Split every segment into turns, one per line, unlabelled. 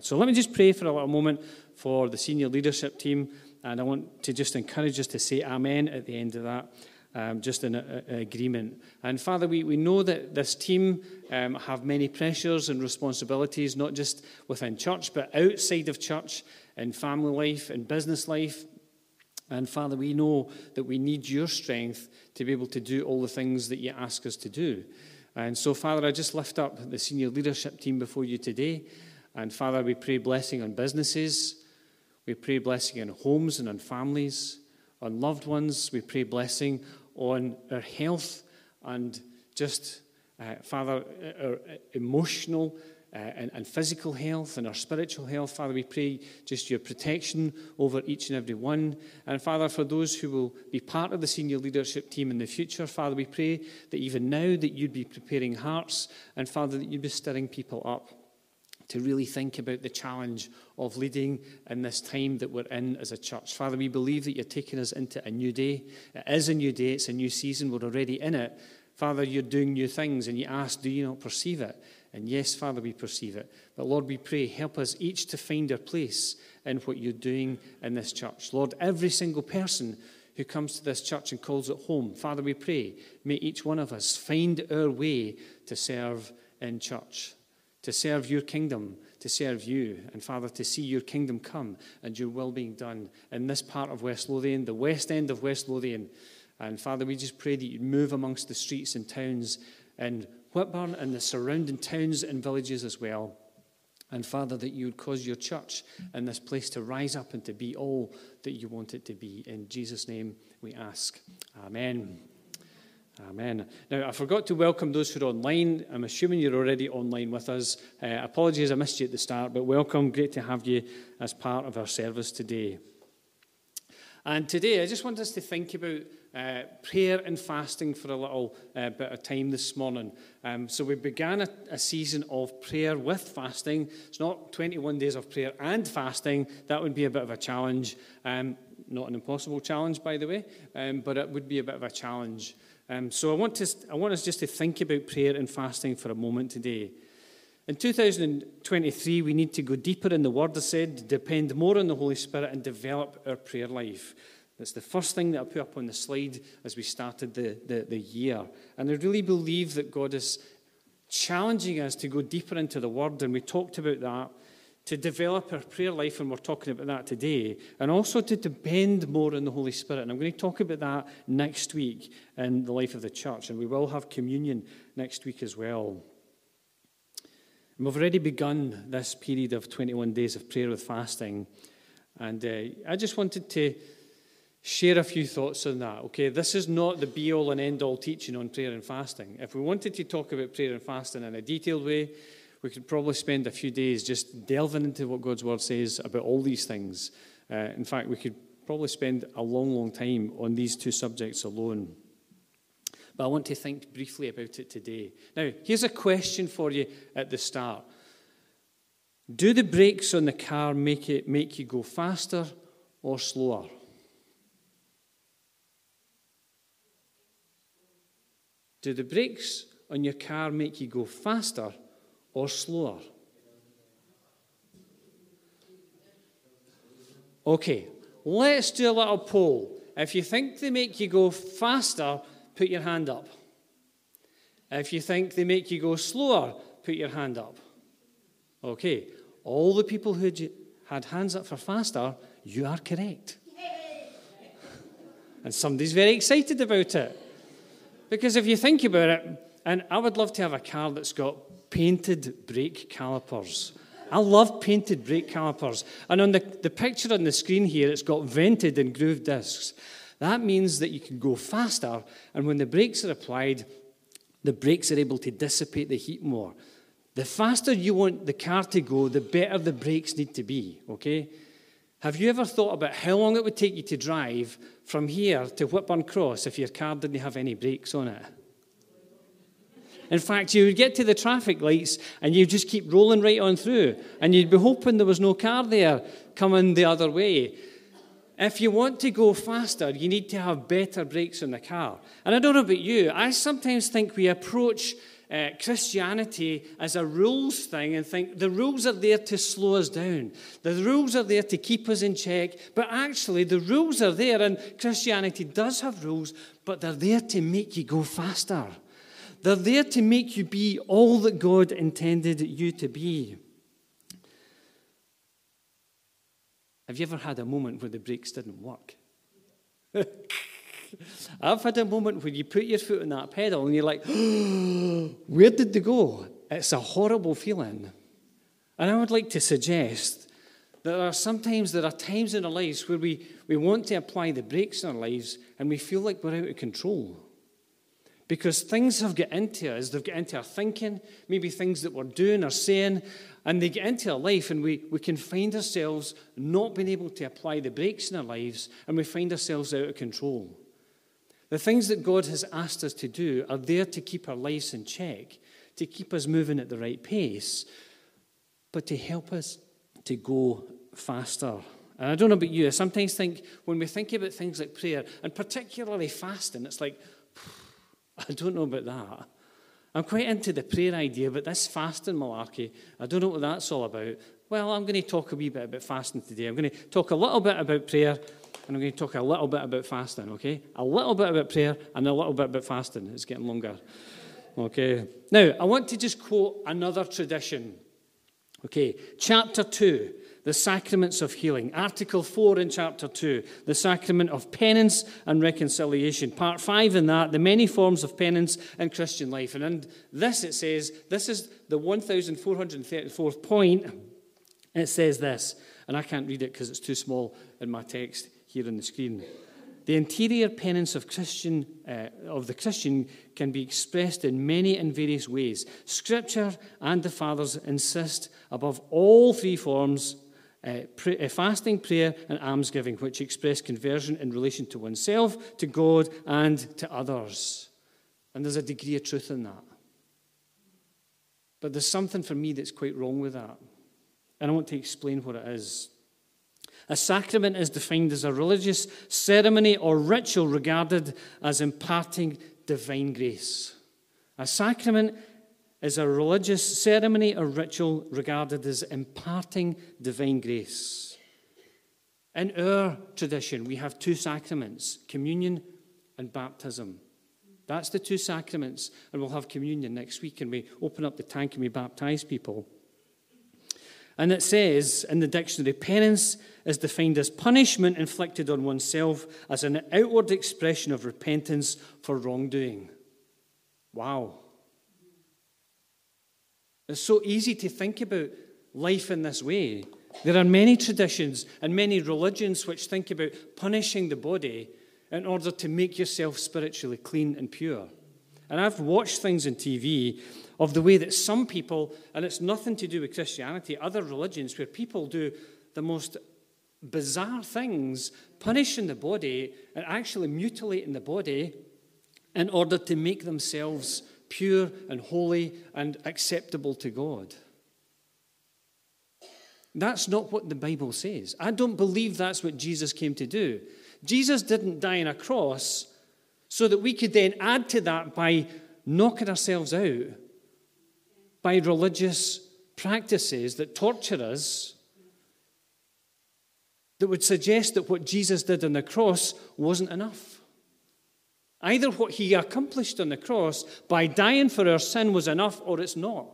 So let me just pray for a little moment for the senior leadership team, and I want to just encourage us to say Amen at the end of that. Um, just in a, a agreement. And Father, we, we know that this team um, have many pressures and responsibilities, not just within church, but outside of church, in family life, in business life. And Father, we know that we need your strength to be able to do all the things that you ask us to do. And so, Father, I just lift up the senior leadership team before you today. And Father, we pray blessing on businesses. We pray blessing on homes and on families, on loved ones. We pray blessing on our health and just, uh, Father, our emotional uh, and, and, physical health and our spiritual health. Father, we pray just your protection over each and every one. And Father, for those who will be part of the senior leadership team in the future, Father, we pray that even now that you'd be preparing hearts and Father, that you'd be stirring people up to really think about the challenge of leading in this time that we're in as a church. Father, we believe that you're taking us into a new day. It is a new day, it's a new season, we're already in it. Father, you're doing new things, and you ask, Do you not perceive it? And yes, Father, we perceive it. But Lord, we pray, help us each to find our place in what you're doing in this church. Lord, every single person who comes to this church and calls it home, Father, we pray, may each one of us find our way to serve in church to serve your kingdom, to serve you, and Father, to see your kingdom come and your will being done in this part of West Lothian, the west end of West Lothian. And Father, we just pray that you move amongst the streets and towns in Whitburn and the surrounding towns and villages as well. And Father, that you would cause your church in this place to rise up and to be all that you want it to be. In Jesus' name we ask. Amen. Amen. Now, I forgot to welcome those who are online. I'm assuming you're already online with us. Uh, apologies, I missed you at the start, but welcome. Great to have you as part of our service today. And today, I just want us to think about uh, prayer and fasting for a little uh, bit of time this morning. Um, so, we began a, a, season of prayer with fasting. It's not 21 days of prayer and fasting, that would be a bit of a challenge. Um, not an impossible challenge, by the way, um, but it would be a bit of a challenge. Um, so I want, to, I want us just to think about prayer and fasting for a moment today. In 2023, we need to go deeper in the Word, I said, depend more on the Holy Spirit, and develop our prayer life. That's the first thing that I put up on the slide as we started the, the, the year. And I really believe that God is challenging us to go deeper into the Word, and we talked about that to develop our prayer life, and we're talking about that today, and also to depend more on the Holy Spirit. And I'm going to talk about that next week in the life of the church, and we will have communion next week as well. And we've already begun this period of 21 days of prayer with fasting, and uh, I just wanted to share a few thoughts on that. Okay, this is not the be all and end all teaching on prayer and fasting. If we wanted to talk about prayer and fasting in a detailed way, we could probably spend a few days just delving into what God's word says about all these things. Uh, in fact, we could probably spend a long, long time on these two subjects alone. But I want to think briefly about it today. Now, here's a question for you at the start Do the brakes on the car make, it, make you go faster or slower? Do the brakes on your car make you go faster or slower? Okay, let's do a little poll. If you think they make you go faster, put your hand up. If you think they make you go slower, put your hand up. Okay, all the people who had hands up for faster, you are correct. And somebody's very excited about it. Because if you think about it, and I would love to have a car that's got painted brake calipers. I love painted brake calipers. And on the, the picture on the screen here, it's got vented and grooved discs. That means that you can go faster, and when the brakes are applied, the brakes are able to dissipate the heat more. The faster you want the car to go, the better the brakes need to be, okay? Have you ever thought about how long it would take you to drive from here to Whitburn Cross if your car didn't have any brakes on it? In fact, you would get to the traffic lights and you'd just keep rolling right on through, and you'd be hoping there was no car there coming the other way. If you want to go faster, you need to have better brakes in the car. And I don't know about you, I sometimes think we approach uh, Christianity as a rules thing and think the rules are there to slow us down. The rules are there to keep us in check. But actually, the rules are there, and Christianity does have rules, but they're there to make you go faster. They're there to make you be all that God intended you to be. Have you ever had a moment where the brakes didn't work? I've had a moment where you put your foot on that pedal and you're like, where did they go? It's a horrible feeling. And I would like to suggest that there are sometimes there are times in our lives where we, we want to apply the brakes in our lives and we feel like we're out of control. Because things have got into us, they've got into our thinking, maybe things that we're doing or saying, and they get into our life, and we, we can find ourselves not being able to apply the brakes in our lives, and we find ourselves out of control. The things that God has asked us to do are there to keep our lives in check, to keep us moving at the right pace, but to help us to go faster. And I don't know about you, I sometimes think when we think about things like prayer, and particularly fasting, it's like, I don't know about that. I'm quite into the prayer idea, but this fasting malarkey, I don't know what that's all about. Well, I'm going to talk a wee bit about fasting today. I'm going to talk a little bit about prayer, and I'm going to talk a little bit about fasting, okay? A little bit about prayer and a little bit about fasting. It's getting longer. Okay. Now, I want to just quote another tradition. Okay. Chapter 2 the sacraments of healing. Article 4 in chapter 2, the sacrament of penance and reconciliation. Part 5 in that, the many forms of penance in Christian life. And in this it says, this is the 1434th point. It says this, and I can't read it because it's too small in my text here on the screen. The interior penance of, Christian, uh, of the Christian can be expressed in many and various ways. Scripture and the Fathers insist above all three forms uh, pray, uh, fasting, prayer, and almsgiving, which express conversion in relation to oneself, to God, and to others. And there's a degree of truth in that. But there's something for me that's quite wrong with that. And I want to explain what it is. A sacrament is defined as a religious ceremony or ritual regarded as imparting divine grace. A sacrament is a religious ceremony or ritual regarded as imparting divine grace. In our tradition, we have two sacraments communion and baptism. That's the two sacraments, and we'll have communion next week, and we open up the tank and we baptize people. And it says in the dictionary penance is defined as punishment inflicted on oneself as an outward expression of repentance for wrongdoing. Wow. It's so easy to think about life in this way. There are many traditions and many religions which think about punishing the body in order to make yourself spiritually clean and pure. And I've watched things on TV of the way that some people, and it's nothing to do with Christianity, other religions, where people do the most bizarre things, punishing the body and actually mutilating the body in order to make themselves pure and holy and acceptable to God. That's not what the Bible says. I don't believe that's what Jesus came to do. Jesus didn't die on a cross so that we could then add to that by knocking ourselves out by religious practices that torture us, that would suggest that what Jesus did on the cross wasn't enough. Either what he accomplished on the cross by dying for our sin was enough or it's not.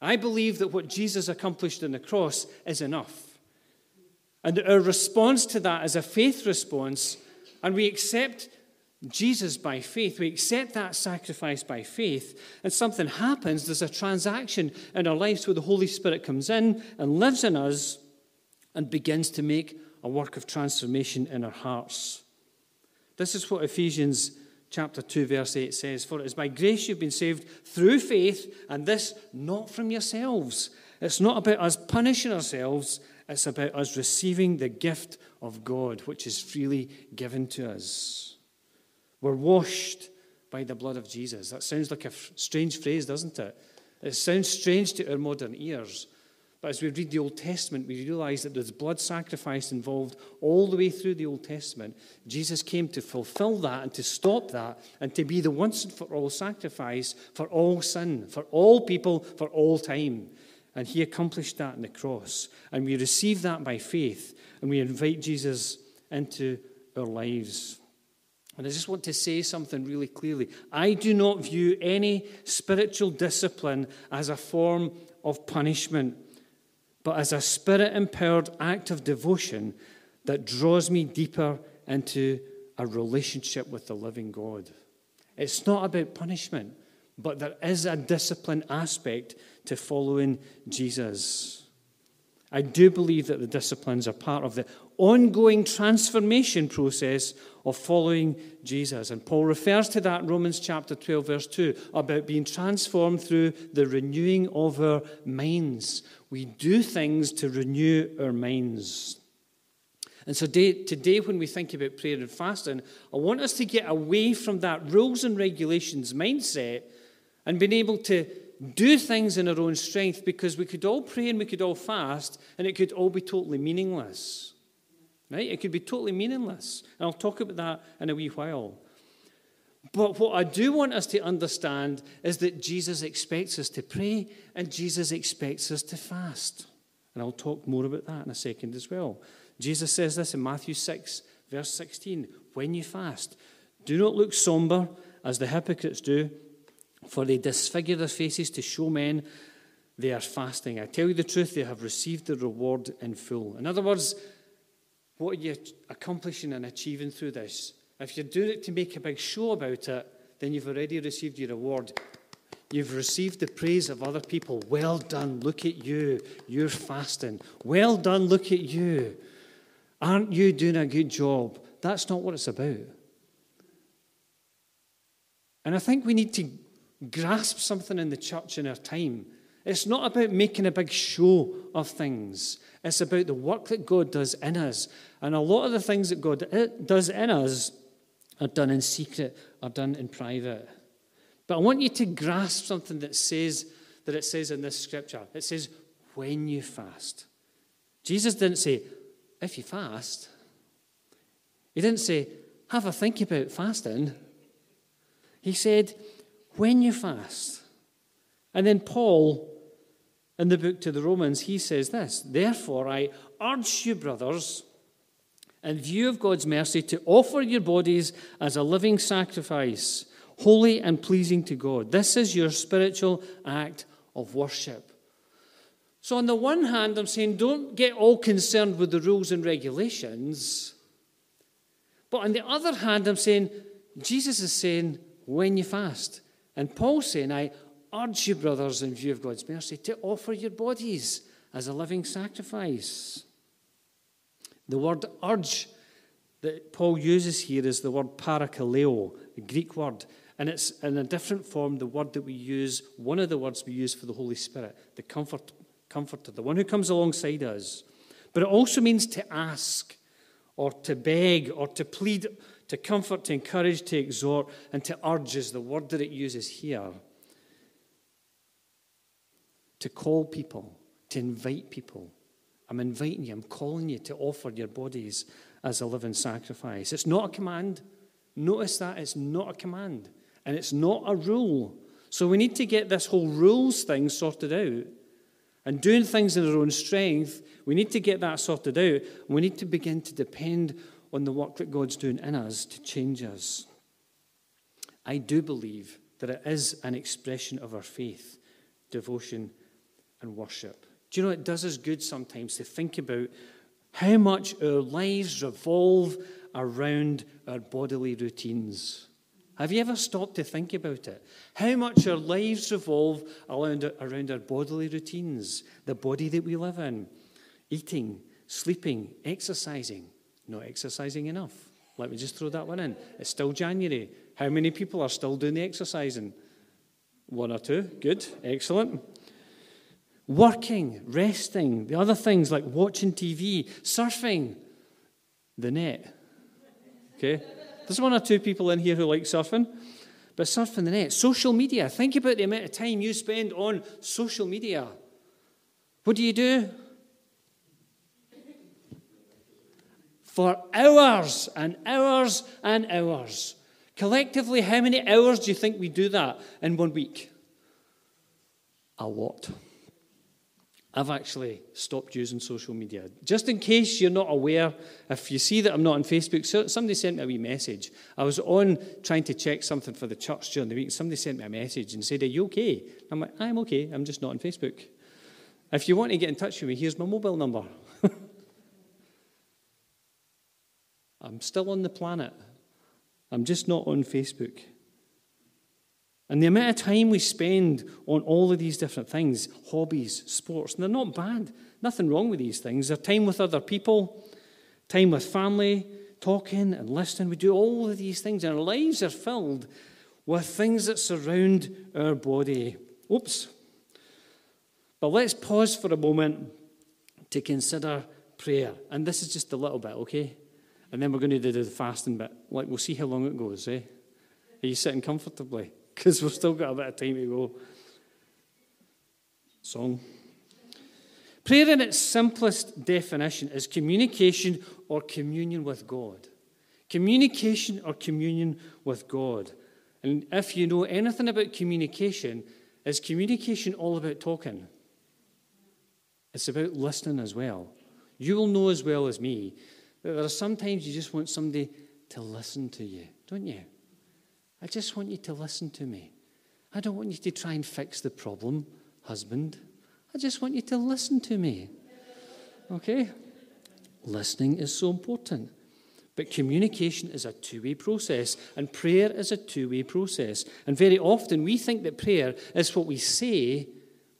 I believe that what Jesus accomplished on the cross is enough. And our response to that is a faith response, and we accept Jesus by faith. We accept that sacrifice by faith, and something happens. There's a transaction in our lives where the Holy Spirit comes in and lives in us and begins to make a work of transformation in our hearts. This is what Ephesians chapter 2, verse 8 says For it is by grace you've been saved through faith, and this not from yourselves. It's not about us punishing ourselves, it's about us receiving the gift of God, which is freely given to us. We're washed by the blood of Jesus. That sounds like a strange phrase, doesn't it? It sounds strange to our modern ears. But as we read the Old Testament, we realize that there's blood sacrifice involved all the way through the Old Testament. Jesus came to fulfill that and to stop that and to be the once and for all sacrifice for all sin, for all people, for all time. And he accomplished that on the cross. And we receive that by faith and we invite Jesus into our lives. And I just want to say something really clearly. I do not view any spiritual discipline as a form of punishment but as a spirit empowered act of devotion that draws me deeper into a relationship with the living God. It's not about punishment, but there is a discipline aspect to following Jesus. I do believe that the disciplines are part of the ongoing transformation process of following Jesus. And Paul refers to that in Romans chapter 12, verse 2, about being transformed through the renewing of our minds. We do things to renew our minds. And so today, when we think about prayer and fasting, I want us to get away from that rules and regulations mindset and being able to do things in our own strength because we could all pray and we could all fast and it could all be totally meaningless. Right? It could be totally meaningless. And I'll talk about that in a wee while. But what I do want us to understand is that Jesus expects us to pray and Jesus expects us to fast. And I'll talk more about that in a second as well. Jesus says this in Matthew 6, verse 16 When you fast, do not look somber as the hypocrites do, for they disfigure their faces to show men they are fasting. I tell you the truth, they have received the reward in full. In other words, what are you accomplishing and achieving through this? If you're doing it to make a big show about it, then you've already received your reward. You've received the praise of other people. Well done, look at you. You're fasting. Well done, look at you. Aren't you doing a good job? That's not what it's about. And I think we need to grasp something in the church in our time. It's not about making a big show of things, it's about the work that God does in us. And a lot of the things that God eh, does in us are done in secret, are done in private. But I want you to grasp something that says that it says in this scripture. It says, when you fast. Jesus didn't say, if you fast. He didn't say, have a think about fasting. He said, when you fast. And then Paul, in the book to the Romans, he says this Therefore, I urge you, brothers, in view of God's mercy, to offer your bodies as a living sacrifice, holy and pleasing to God. This is your spiritual act of worship. So, on the one hand, I'm saying don't get all concerned with the rules and regulations. But on the other hand, I'm saying Jesus is saying when you fast. And Paul's saying, I urge you, brothers, in view of God's mercy, to offer your bodies as a living sacrifice. The word urge that Paul uses here is the word parakaleo, the Greek word. And it's in a different form, the word that we use, one of the words we use for the Holy Spirit, the comfort, comforter, the one who comes alongside us. But it also means to ask, or to beg, or to plead, to comfort, to encourage, to exhort, and to urge is the word that it uses here. To call people, to invite people, I'm inviting you, I'm calling you to offer your bodies as a living sacrifice. It's not a command. Notice that it's not a command and it's not a rule. So we need to get this whole rules thing sorted out. And doing things in our own strength, we need to get that sorted out. We need to begin to depend on the work that God's doing in us to change us. I do believe that it is an expression of our faith, devotion, and worship. Do you know, it does us good sometimes to think about how much our lives revolve around our bodily routines. Have you ever stopped to think about it? How much our lives revolve around, around our bodily routines, the body that we live in, eating, sleeping, exercising. Not exercising enough. Let me just throw that one in. It's still January. How many people are still doing the exercising? One or two. Good. Excellent working, resting, the other things like watching TV, surfing, the net. Okay? There's one or two people in here who like surfing, but surfing the net. Social media. Think about the amount of time you spend on social media. What do you do? For hours and hours and hours. Collectively, how many hours do you think we do that in one week? A lot. I've actually stopped using social media. Just in case you're not aware, if you see that I'm not on Facebook, somebody sent me a wee message. I was on trying to check something for the church during the week. Somebody sent me a message and said, Are you okay? I'm like, I'm okay. I'm just not on Facebook. If you want to get in touch with me, here's my mobile number. I'm still on the planet. I'm just not on Facebook. And the amount of time we spend on all of these different things, hobbies, sports, and they're not bad. Nothing wrong with these things. They're time with other people, time with family, talking and listening. We do all of these things, and our lives are filled with things that surround our body. Oops. But let's pause for a moment to consider prayer. And this is just a little bit, okay? And then we're going to do the fasting bit. Like, we'll see how long it goes, eh? Are you sitting comfortably? Because we've still got a bit of time to go. Song. Prayer, in its simplest definition, is communication or communion with God. Communication or communion with God. And if you know anything about communication, is communication all about talking? It's about listening as well. You will know as well as me that there are sometimes you just want somebody to listen to you, don't you? I just want you to listen to me. I don't want you to try and fix the problem, husband. I just want you to listen to me. Okay? Listening is so important. But communication is a two way process, and prayer is a two way process. And very often we think that prayer is what we say,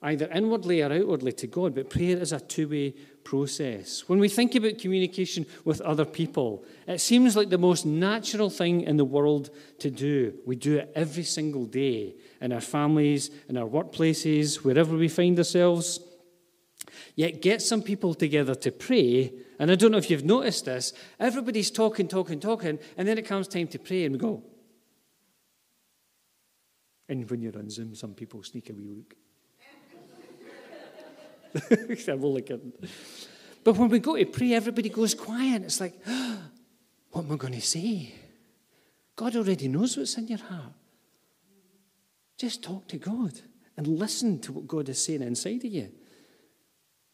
either inwardly or outwardly to God, but prayer is a two way process. When we think about communication with other people, it seems like the most natural thing in the world to do. We do it every single day in our families, in our workplaces, wherever we find ourselves. Yet get some people together to pray, and I don't know if you've noticed this, everybody's talking, talking, talking, and then it comes time to pray, and we go. And when you're on Zoom, some people sneak a wee look. I'm only kidding. But when we go to pray, everybody goes quiet. It's like, oh, what am I going to say? God already knows what's in your heart. Just talk to God and listen to what God is saying inside of you.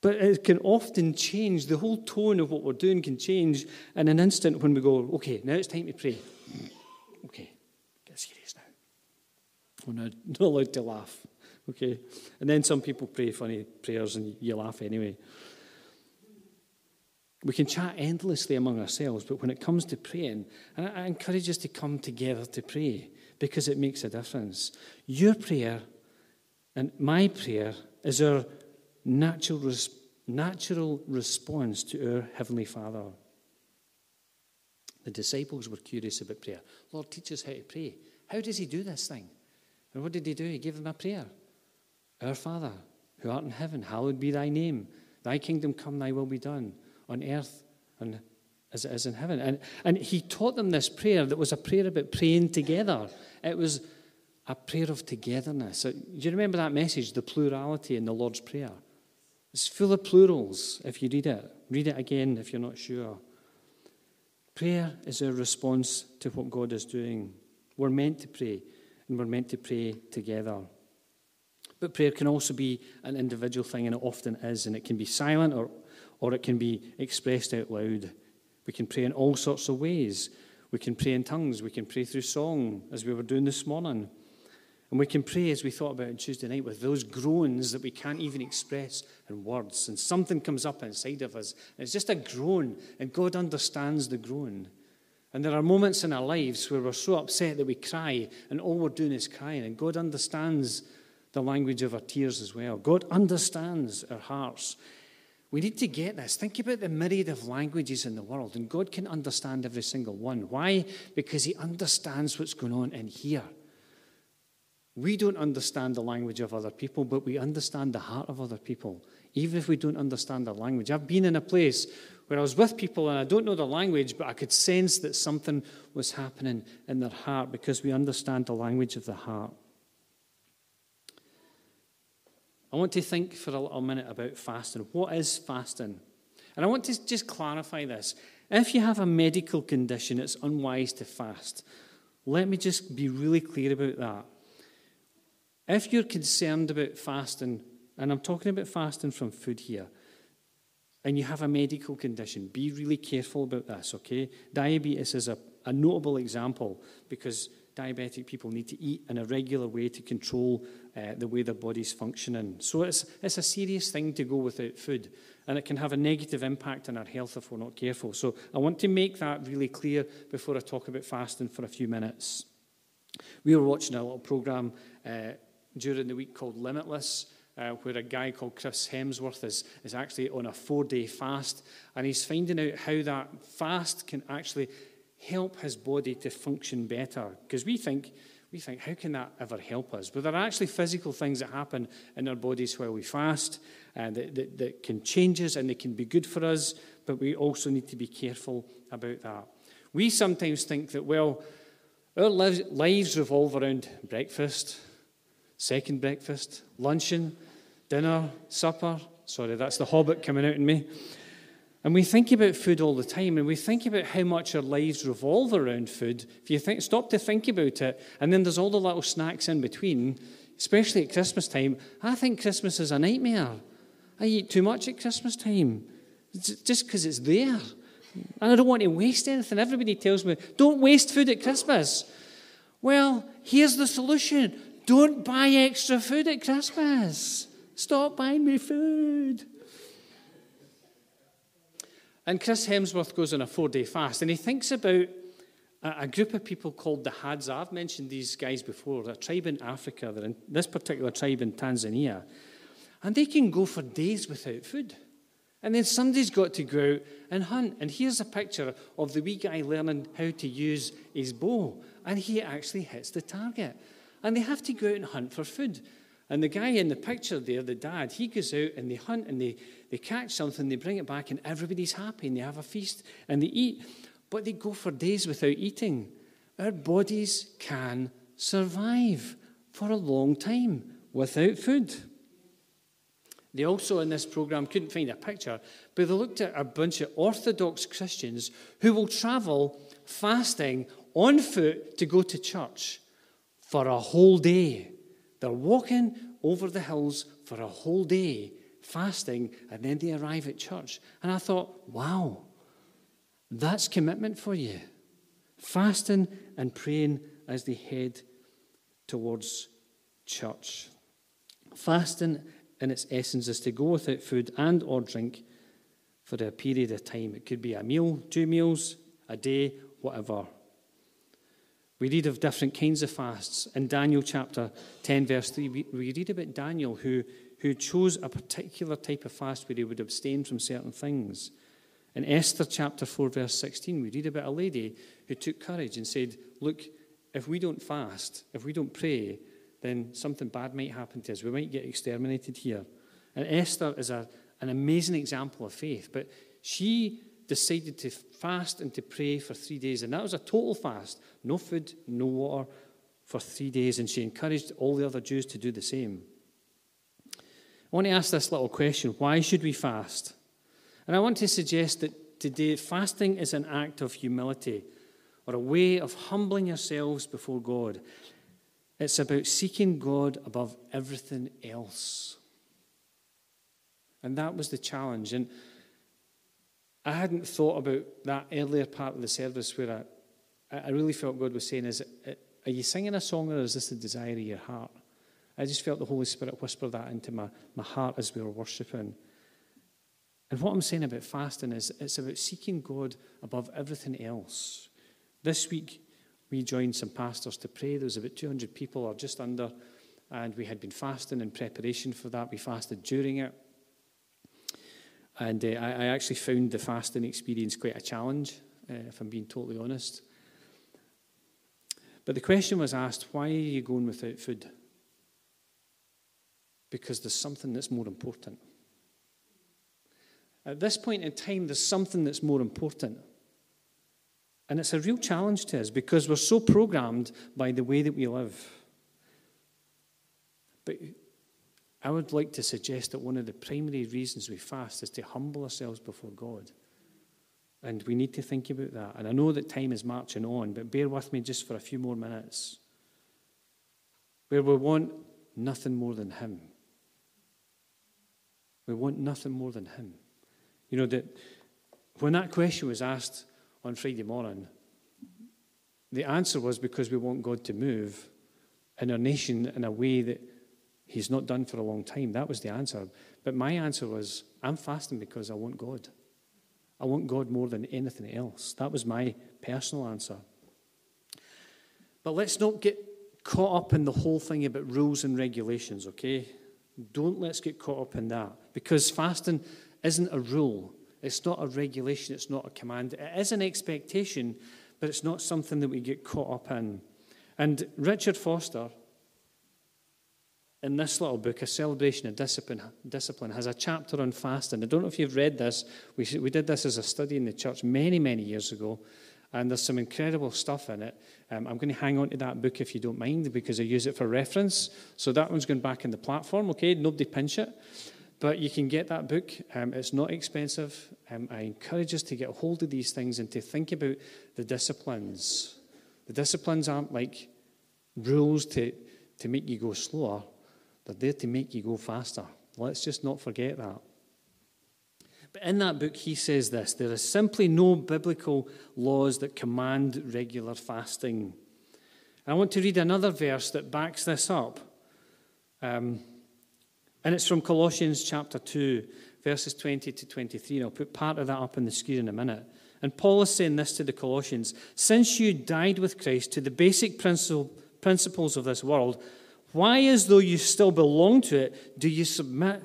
But it can often change, the whole tone of what we're doing can change in an instant when we go, okay, now it's time to pray. Okay, get serious now. We're not, not allowed to laugh. Okay? And then some people pray funny prayers and you laugh anyway. We can chat endlessly among ourselves, but when it comes to praying, and I encourage us to come together to pray because it makes a difference. Your prayer and my prayer is our natural, natural response to our Heavenly Father. The disciples were curious about prayer. Lord, teach us how to pray. How does He do this thing? And what did He do? He gave them a prayer. Our Father, who art in heaven, hallowed be thy name. Thy kingdom come, thy will be done, on earth and as it is in heaven. And, and he taught them this prayer that was a prayer about praying together. It was a prayer of togetherness. Do you remember that message, the plurality in the Lord's Prayer? It's full of plurals if you read it. Read it again if you're not sure. Prayer is a response to what God is doing. We're meant to pray, and we're meant to pray together. But prayer can also be an individual thing, and it often is, and it can be silent or, or it can be expressed out loud. We can pray in all sorts of ways. We can pray in tongues. We can pray through song, as we were doing this morning. And we can pray, as we thought about on Tuesday night, with those groans that we can't even express in words. And something comes up inside of us. it's just a groan, and God understands the groan. And there are moments in our lives where we're so upset that we cry, and all we're doing is crying. And God understands the language of our tears as well. God understands our hearts. We need to get this. Think about the myriad of languages in the world, and God can understand every single one. Why? Because He understands what's going on in here. We don't understand the language of other people, but we understand the heart of other people, even if we don't understand their language. I've been in a place where I was with people and I don't know the language, but I could sense that something was happening in their heart because we understand the language of the heart. I want to think for a little minute about fasting. What is fasting? And I want to just clarify this. If you have a medical condition, it's unwise to fast. Let me just be really clear about that. If you're concerned about fasting, and I'm talking about fasting from food here, and you have a medical condition, be really careful about this, okay? Diabetes is a, a notable example because diabetic people need to eat in a regular way to control uh, the way their body's functioning. So it's, it's a serious thing to go without food, and it can have a negative impact on our health if we're not careful. So I want to make that really clear before I talk about fasting for a few minutes. We were watching a little program uh, during the week called Limitless. Uh, where a guy called Chris Hemsworth is, is actually on a four day fast, and he's finding out how that fast can actually help his body to function better. Because we think, we think, how can that ever help us? But there are actually physical things that happen in our bodies while we fast and that, that, that can change us and they can be good for us, but we also need to be careful about that. We sometimes think that, well, our lives revolve around breakfast, second breakfast, luncheon, dinner, supper. Sorry, that's the hobbit coming out in me. And we think about food all the time, and we think about how much our lives revolve around food. If you think, stop to think about it, and then there's all the little snacks in between, especially at Christmas time. I think Christmas is a nightmare. I eat too much at Christmas time, just because it's there. And I don't want to waste anything. Everybody tells me, don't waste food at Christmas. Well, here's the solution don't buy extra food at Christmas. Stop buying me food. And Chris Hemsworth goes on a four day fast and he thinks about a group of people called the Hadza. I've mentioned these guys before. They're a tribe in Africa. They're in this particular tribe in Tanzania. And they can go for days without food. And then somebody's got to go out and hunt. And here's a picture of the wee guy learning how to use his bow. And he actually hits the target. And they have to go out and hunt for food. And the guy in the picture there, the dad, he goes out and they hunt and they, they catch something, they bring it back, and everybody's happy and they have a feast and they eat. But they go for days without eating. Our bodies can survive for a long time without food. They also, in this program, couldn't find a picture, but they looked at a bunch of Orthodox Christians who will travel fasting on foot to go to church for a whole day. They're walking over the hills for a whole day, fasting, and then they arrive at church. And I thought, wow, that's commitment for you. Fasting and praying as they head towards church. Fasting, in its essence, is to go without food and or drink for a period of time. It could be a meal, two meals, a day, whatever. We read of different kinds of fasts. In Daniel chapter 10, verse 3, we, read about Daniel who, who chose a particular type of fast where he would abstain from certain things. In Esther chapter 4, verse 16, we read about a lady who took courage and said, Look, if we don't fast, if we don't pray, then something bad might happen to us. We might get exterminated here. And Esther is a, an amazing example of faith, but she decided to fast and to pray for three days. And that was a total fast no food, no water for three days. And she encouraged all the other Jews to do the same. I want to ask this little question why should we fast? And I want to suggest that today fasting is an act of humility or a way of humbling yourselves before God. It's about seeking God above everything else. And that was the challenge. And I hadn't thought about that earlier part of the service where I, I really felt God was saying, is are you singing a song or is this the desire of your heart? I just felt the Holy Spirit whisper that into my, my heart as we were worshipping. And what I'm saying about fasting is it's about seeking God above everything else. This week, we joined some pastors to pray. There was about 200 people or just under, and we had been fasting in preparation for that. We fasted during it. And uh, I, I, actually found the fasting experience quite a challenge, uh, if I'm being totally honest. But the question was asked why are you going without food? Because there's something that's more important. At this point in time, there's something that's more important. And it's a real challenge to us because we're so programmed by the way that we live. But I would like to suggest that one of the primary reasons we fast is to humble ourselves before God. And we need to think about that. And I know that time is marching on, but bear with me just for a few more minutes. Where we want nothing more than Him. We want nothing more than Him. You know, that when that question was asked on Friday morning, the answer was because we want God to move in our nation in a way that He's not done for a long time. That was the answer. But my answer was I'm fasting because I want God. I want God more than anything else. That was my personal answer. But let's not get caught up in the whole thing about rules and regulations, okay? Don't let's get caught up in that because fasting isn't a rule. It's not a regulation. It's not a command. It is an expectation, but it's not something that we get caught up in. And Richard Foster, in this little book, A Celebration of Discipline, Discipline, has a chapter on fasting. I don't know if you've read this. We, we did this as a study in the church many, many years ago, and there's some incredible stuff in it. Um, I'm going to hang on to that book if you don't mind, because I use it for reference. So that one's going back in the platform, okay? Nobody pinch it. But you can get that book. Um, it's not expensive. Um, I encourage us to get a hold of these things and to think about the disciplines. The disciplines aren't like rules to, to make you go slower they're there to make you go faster. Let's just not forget that. But in that book, he says this there is simply no biblical laws that command regular fasting. I want to read another verse that backs this up. Um, and it's from Colossians chapter 2, verses 20 to 23. And I'll put part of that up on the screen in a minute. And Paul is saying this to the Colossians Since you died with Christ to the basic principles of this world, why, as though you still belong to it, do you submit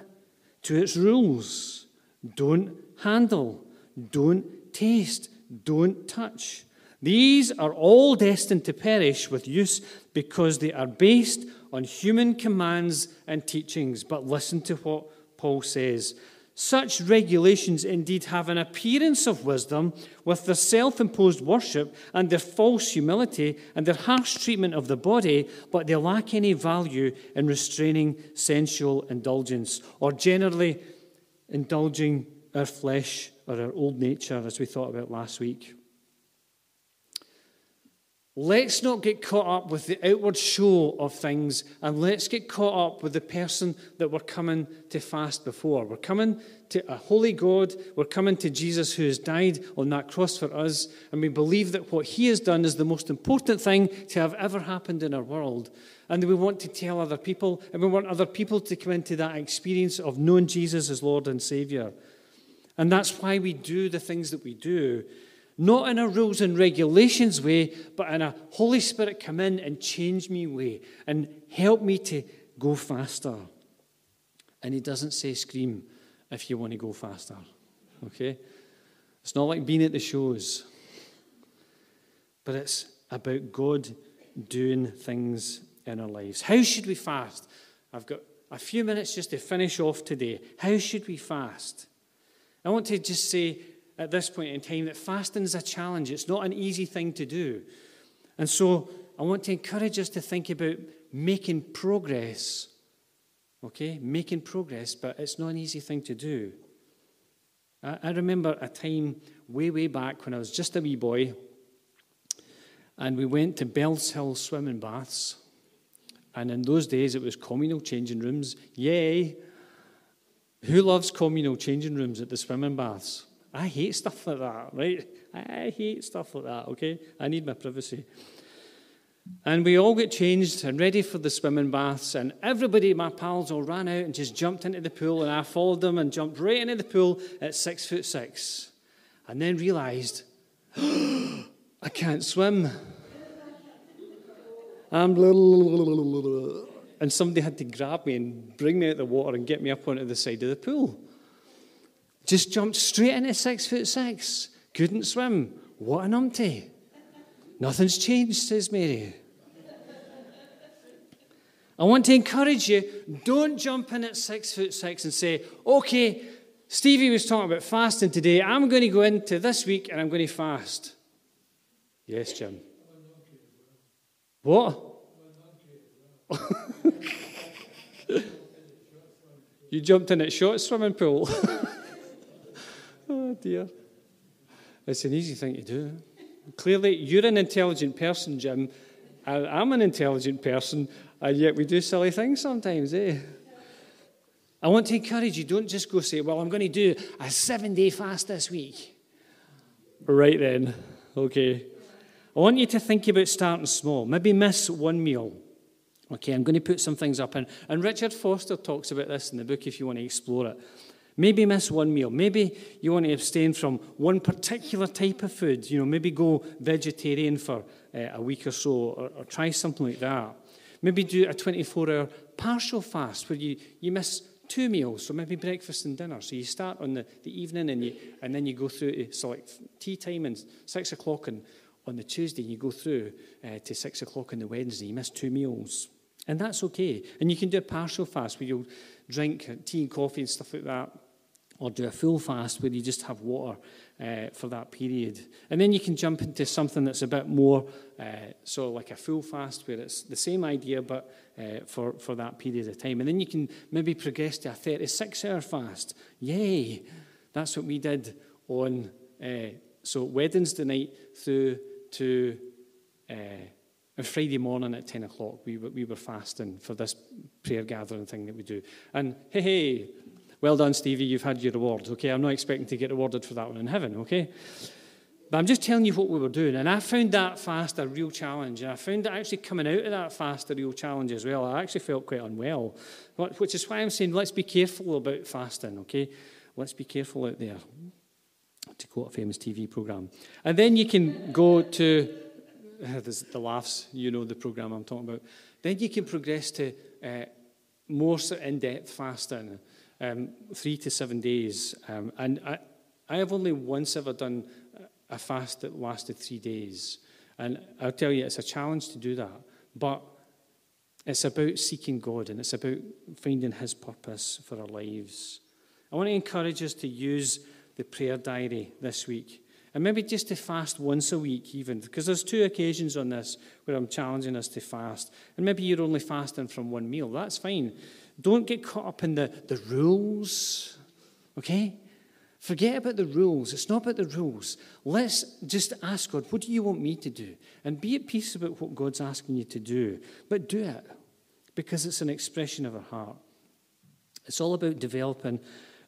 to its rules? Don't handle, don't taste, don't touch. These are all destined to perish with use because they are based on human commands and teachings. But listen to what Paul says such regulations indeed have an appearance of wisdom with their self imposed worship and their false humility and their harsh treatment of the body, but they lack any value in restraining sensual indulgence or generally indulging our flesh or our old nature, as we thought about last week. Let's not get caught up with the outward show of things and let's get caught up with the person that we're coming to fast before. We're coming to a holy God. We're coming to Jesus who has died on that cross for us. And we believe that what he has done is the most important thing to have ever happened in our world. And we want to tell other people, and we want other people to come into that experience of knowing Jesus as Lord and Savior. And that's why we do the things that we do not in a rules and regulations way, but in a Holy Spirit come in and change me way and help me to go faster. And he doesn't say scream if you want to go faster. Okay? It's not like being at the shows, but it's about God doing things in our lives. How should we fast? I've got a few minutes just to finish off today. How should we fast? I want to just say at this point in time that fasting is a challenge. It's not an easy thing to do. And so I want to encourage us to think about making progress. Okay? Making progress, but it's not an easy thing to do. I, I remember a time way, way back when I was just a wee boy, and we went to Bellshill swimming baths. And in those days, it was communal changing rooms. Yay! Who loves communal changing rooms at the swimming baths? I hate stuff like that, right? I hate stuff like that, okay? I need my privacy. And we all get changed and ready for the swimming baths, and everybody, my pals, all ran out and just jumped into the pool, and I followed them and jumped right into the pool at six foot six, and then realised I can't swim. I'm and somebody had to grab me and bring me out of the water and get me up onto the side of the pool. Just jumped straight into six foot six. Couldn't swim. What an umpty. Nothing's changed, says Mary. I want to encourage you don't jump in at six foot six and say, okay, Stevie was talking about fasting today. I'm going to go into this week and I'm going to fast. Yes, Jim. What? You jumped in at short swimming pool. oh, dear. It's an easy thing to do. Clearly, you're an intelligent person, Jim. I'm an intelligent person, and yet we do silly things sometimes, eh? I want to encourage you, don't just go say, Well, I'm going to do a seven day fast this week. Right then, okay. I want you to think about starting small. Maybe miss one meal. Okay, I'm going to put some things up. And, and Richard Foster talks about this in the book if you want to explore it. Maybe miss one meal. Maybe you want to abstain from one particular type of food. You know, maybe go vegetarian for uh, a week or so, or, or try something like that. Maybe do a 24 hour partial fast where you, you miss two meals, so maybe breakfast and dinner. So you start on the, the evening and, you, and then you go through to like tea time and six o'clock and on the Tuesday, you go through uh, to six o'clock on the Wednesday. You miss two meals. And that's okay. And you can do a partial fast where you'll drink tea and coffee and stuff like that, or do a full fast where you just have water uh, for that period. And then you can jump into something that's a bit more uh, of like a full fast where it's the same idea but uh, for, for that period of time. And then you can maybe progress to a 36 hour fast. Yay! That's what we did on uh, so Wednesday night through to uh, Friday morning at 10 o'clock. We were, we were fasting for this prayer gathering thing that we do. And hey, hey, well done, Stevie, you've had your reward. Okay, I'm not expecting to get rewarded for that one in heaven, okay? But I'm just telling you what we were doing. And I found that fast a real challenge. And I found that actually coming out of that fast a real challenge as well. I actually felt quite unwell, which is why I'm saying let's be careful about fasting, okay? Let's be careful out there, to quote a famous TV program. And then you can go to, uh, the laughs, you know the program I'm talking about. Then you can progress to uh, more in depth fasting um, three to seven days. Um, and I, I have only once ever done a fast that lasted three days. And I'll tell you, it's a challenge to do that. But it's about seeking God and it's about finding His purpose for our lives. I want to encourage us to use the prayer diary this week. And maybe just to fast once a week, even, because there's two occasions on this where I'm challenging us to fast. And maybe you're only fasting from one meal. That's fine. Don't get caught up in the, the rules, okay? Forget about the rules. It's not about the rules. Let's just ask God, what do you want me to do? And be at peace about what God's asking you to do. But do it because it's an expression of our heart. It's all about developing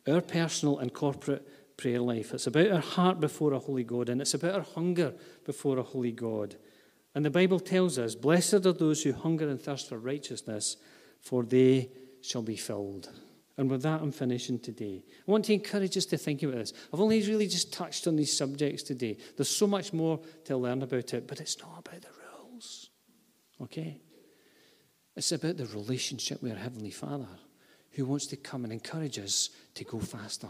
our personal and corporate prayer life. It's about our heart before a holy God, and it's about our hunger before a holy God. And the Bible tells us, Blessed are those who hunger and thirst for righteousness, for they shall be filled. And with that, I'm finishing today. I want to encourage us to think about this. I've only really just touched on these subjects today. There's so much more to learn about it, but it's not about the rules. Okay? It's about the relationship with our Heavenly Father who wants to come and encourage us to go faster.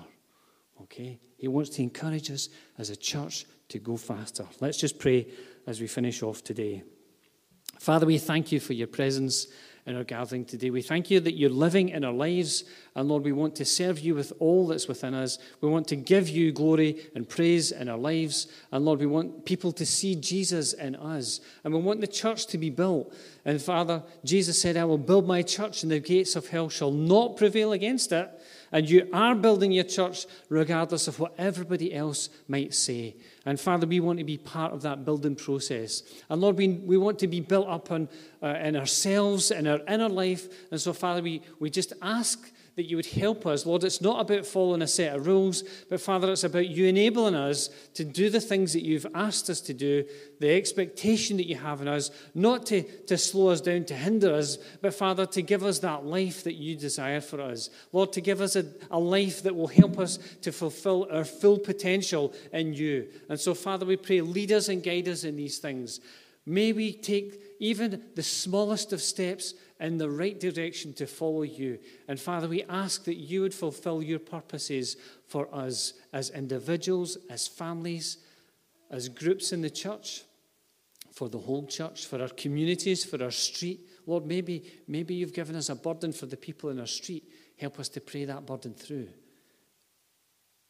Okay? He wants to encourage us as a church to go faster. Let's just pray as we finish off today. Father, we thank you for your presence in our gathering today. We thank you that you're living in our lives. And Lord, we want to serve you with all that's within us. We want to give you glory and praise in our lives. And Lord, we want people to see Jesus in us. And we want the church to be built. And Father, Jesus said, I will build my church, and the gates of hell shall not prevail against it. And you are building your church regardless of what everybody else might say. And Father, we want to be part of that building process. And Lord, we, we want to be built up on, uh, in ourselves, in our inner life. And so, Father, we, we just ask that you would help us. Lord, it's not about following a set of rules, but Father, it's about you enabling us to do the things that you've asked us to do, the expectation that you have in us, not to, to slow us down, to hinder us, but Father, to give us that life that you desire for us. Lord, to give us a, a life that will help us to fulfill our full potential in you. And so, Father, we pray, lead us and guide us in these things. May we take even the smallest of steps in the right direction to follow you. And Father, we ask that you would fulfill your purposes for us as individuals, as families, as groups in the church, for the whole church, for our communities, for our street. Lord, maybe, maybe you've given us a burden for the people in our street. Help us to pray that burden through.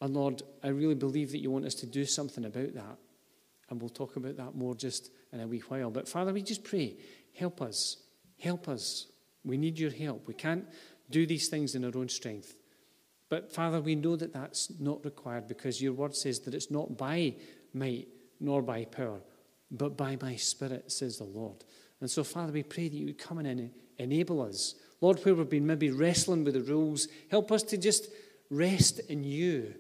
And Lord, I really believe that you want us to do something about that. And we'll talk about that more just in a wee while. But Father, we just pray, help us Help us. We need your help. We can't do these things in our own strength. But Father, we know that that's not required because your word says that it's not by might nor by power, but by my spirit, says the Lord. And so, Father, we pray that you would come and enable us. Lord, where we've been maybe wrestling with the rules, help us to just rest in you.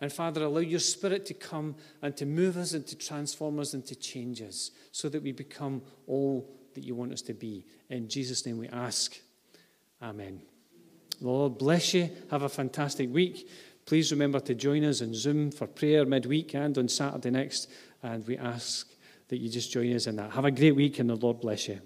And Father, allow your spirit to come and to move us and to transform us and to change us so that we become all that you want us to be. In Jesus' name we ask. Amen. Lord bless you. Have a fantastic week. Please remember to join us on Zoom for prayer midweek and on Saturday next. And we ask that you just join us in that. Have a great week and the Lord bless you.